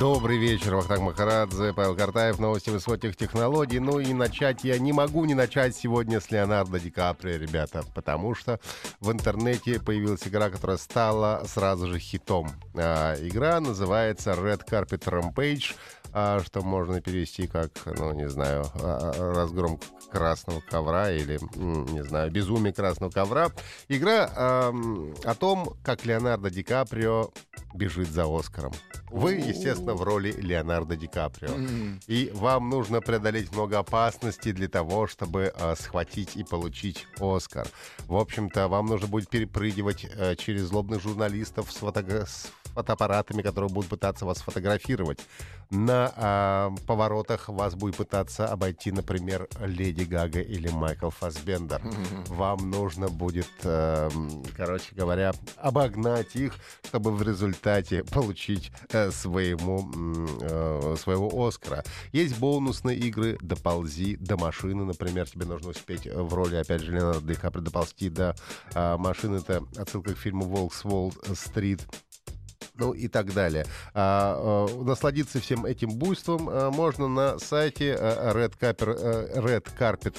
Добрый вечер, Вахтанг Махарадзе, Павел Картаев, новости высоких технологий. Ну и начать я не могу не начать сегодня с Леонардо Ди Каприо, ребята, потому что в интернете появилась игра, которая стала сразу же хитом. А, игра называется Red Carpet Rampage, а, что можно перевести как, ну, не знаю, а, а, разгром красного ковра или, не знаю, безумие красного ковра. Игра э, о том, как Леонардо Ди Каприо бежит за Оскаром. Вы, естественно, в роли Леонардо Ди Каприо. И вам нужно преодолеть много опасностей для того, чтобы э, схватить и получить Оскар. В общем-то, вам нужно будет перепрыгивать э, через злобных журналистов с, фото с фотоаппаратами, которые будут пытаться вас фотографировать. На э, поворотах вас будет пытаться обойти, например, Леди Гага или Майкл Фасбендер. Вам нужно будет, э, короче говоря, обогнать их, чтобы в результате получить э, своему, э, своего Оскара. Есть бонусные игры «Доползи до машины», например, тебе нужно успеть в роли, опять же, Леонардо Ди Каприо доползти до э, машины. Это отсылка к фильму «Волкс Уолл-стрит» ну и так далее. А, а, насладиться всем этим буйством а, можно на сайте а, Red, Carpet, Red Carpet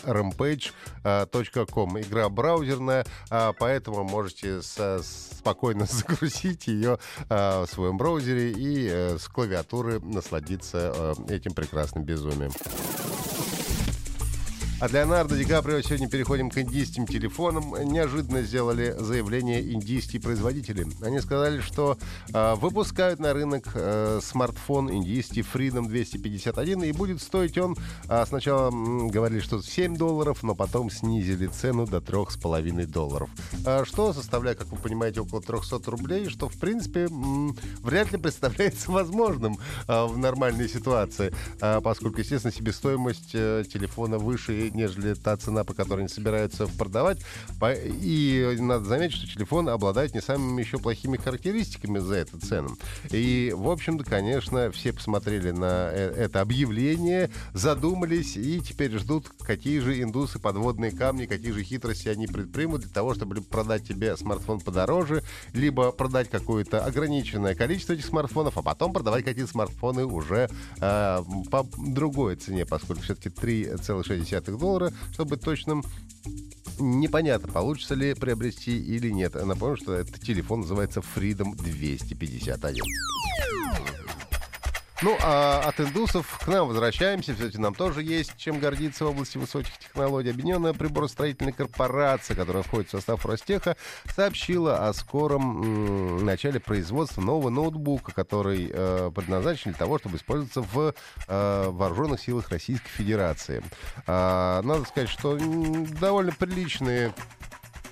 Rampage.com. Игра браузерная, а, поэтому можете со, спокойно загрузить ее а, в своем браузере и а, с клавиатуры насладиться а, этим прекрасным безумием. А Леонардо Ди Каприо сегодня переходим к индийским телефонам. Неожиданно сделали заявление индийские производители. Они сказали, что э, выпускают на рынок э, смартфон индийский Freedom 251, и будет стоить он, э, сначала м, говорили, что 7 долларов, но потом снизили цену до 3,5 долларов. Э, что составляет, как вы понимаете, около 300 рублей, что, в принципе, м, вряд ли представляется возможным э, в нормальной ситуации, э, поскольку, естественно, себестоимость э, телефона выше нежели та цена, по которой они собираются продавать. И надо заметить, что телефон обладает не самыми еще плохими характеристиками за эту цену. И, в общем-то, конечно, все посмотрели на э, это объявление, задумались и теперь ждут, какие же индусы подводные камни, какие же хитрости они предпримут для того, чтобы продать тебе смартфон подороже, либо продать какое-то ограниченное количество этих смартфонов, а потом продавать какие-то смартфоны уже э, по другой цене, поскольку все-таки 3,6 доллара, чтобы быть точным. Непонятно, получится ли приобрести или нет. Напомню, что этот телефон называется Freedom 251. Ну, а от индусов к нам возвращаемся. Все-таки нам тоже есть чем гордиться в области высоких технологий. Объединенная приборостроительная корпорация, которая входит в состав Ростеха, сообщила о скором м, начале производства нового ноутбука, который э, предназначен для того, чтобы использоваться в э, вооруженных силах Российской Федерации. А, надо сказать, что м, довольно приличные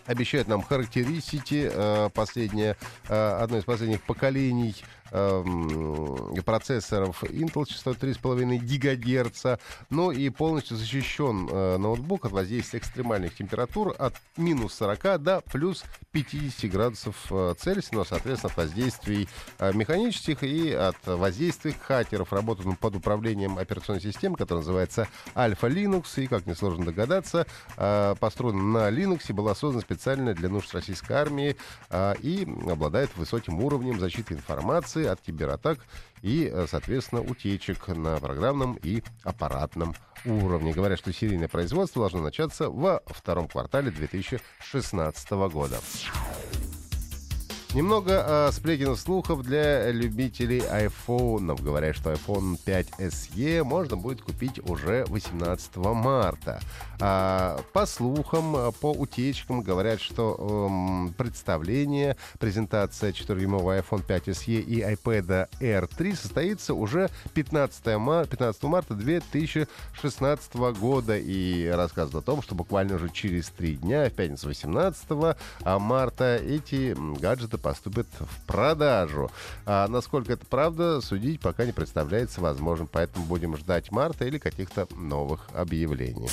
обещают нам характеристики. Э, последнее, э, одно из последних поколений Эм, процессоров Intel частотой 3,5 ГГц. Ну и полностью защищен э, ноутбук от воздействия экстремальных температур от минус 40 до плюс 50 градусов э, Цельсия, но, соответственно, от воздействий э, механических и от воздействий хакеров. Работает он под управлением операционной системы, которая называется Alpha Linux. И, как несложно догадаться, э, построен на Linux, была создана специально для нужд российской армии э, и обладает высоким уровнем защиты информации информации от кибератак и, э, соответственно, утечек на программном и аппаратном уровне. Говорят, что серийное производство должно начаться во втором квартале 2016 года. Немного э, сплетен слухов для любителей айфонов. Говорят, что iPhone 5 SE можно будет купить уже 18 марта. А, по слухам, по утечкам говорят, что э, представление, презентация 4-дюймового iPhone 5 SE и iPad Air 3 состоится уже 15, мар 15 марта 2016 года. И рассказывают о том, что буквально уже через три дня, в пятницу 18 марта, эти гаджеты поступят в продажу. А насколько это правда, судить пока не представляется возможным, поэтому будем ждать марта или каких-то новых объявлений.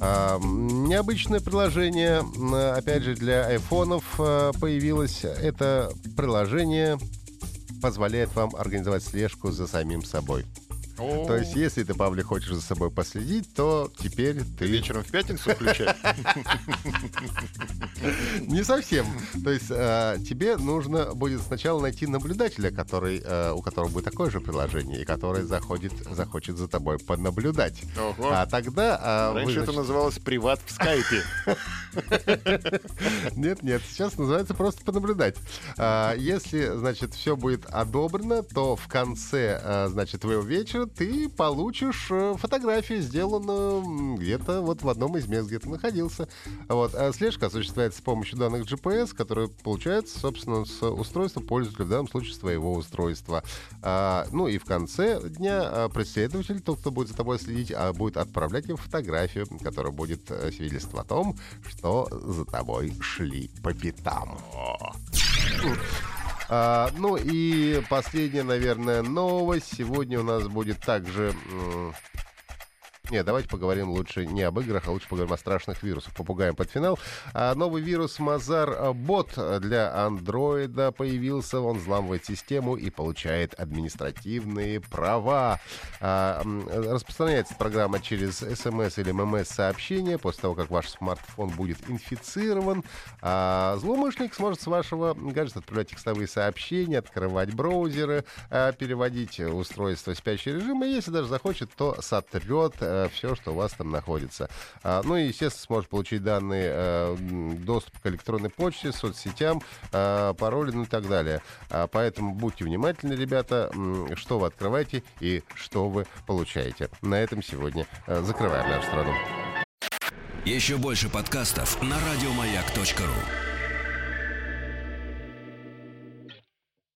А, необычное приложение, опять же, для айфонов а, появилось. Это приложение позволяет вам организовать слежку за самим собой. То есть, если ты, Павлик, хочешь за собой последить, то теперь ты... Вечером в пятницу включай. Не совсем. То есть, э, тебе нужно будет сначала найти наблюдателя, который, э, у которого будет такое же приложение, и который заходит, захочет за тобой понаблюдать. Ого. А тогда... Э, Раньше это называлось приват в скайпе. Нет, нет, сейчас называется просто понаблюдать. А, если, значит, все будет одобрено, то в конце, значит, твоего вечера ты получишь э, фотографию, сделанную где-то вот в одном из мест, где ты находился. Вот. А слежка осуществляется с помощью данных GPS, которые получаются, собственно, с устройства пользователя, в данном случае своего устройства. А, ну и в конце дня а, преследователь, тот, кто будет за тобой следить, а, будет отправлять им фотографию, которая будет э, свидетельство о том, что за тобой шли по пятам. А, ну и последняя, наверное, новость. Сегодня у нас будет также нет, давайте поговорим лучше не об играх, а лучше поговорим о страшных вирусах. Попугаем под финал. А новый вирус Мазар Бот для андроида появился. Он взламывает систему и получает административные права. А, распространяется программа через смс или ммс сообщение после того, как ваш смартфон будет инфицирован. А, злоумышленник сможет с вашего гаджета отправлять текстовые сообщения, открывать браузеры, а, переводить устройство в спящий режим, и если даже захочет, то сотрет Э, все, что у вас там находится. А, ну и, естественно, сможет получить данные, э, доступ к электронной почте, соцсетям, э, пароли, ну и так далее. А, поэтому будьте внимательны, ребята, что вы открываете и что вы получаете. На этом сегодня закрываем нашу страну. Еще больше подкастов на радиомаяк.ру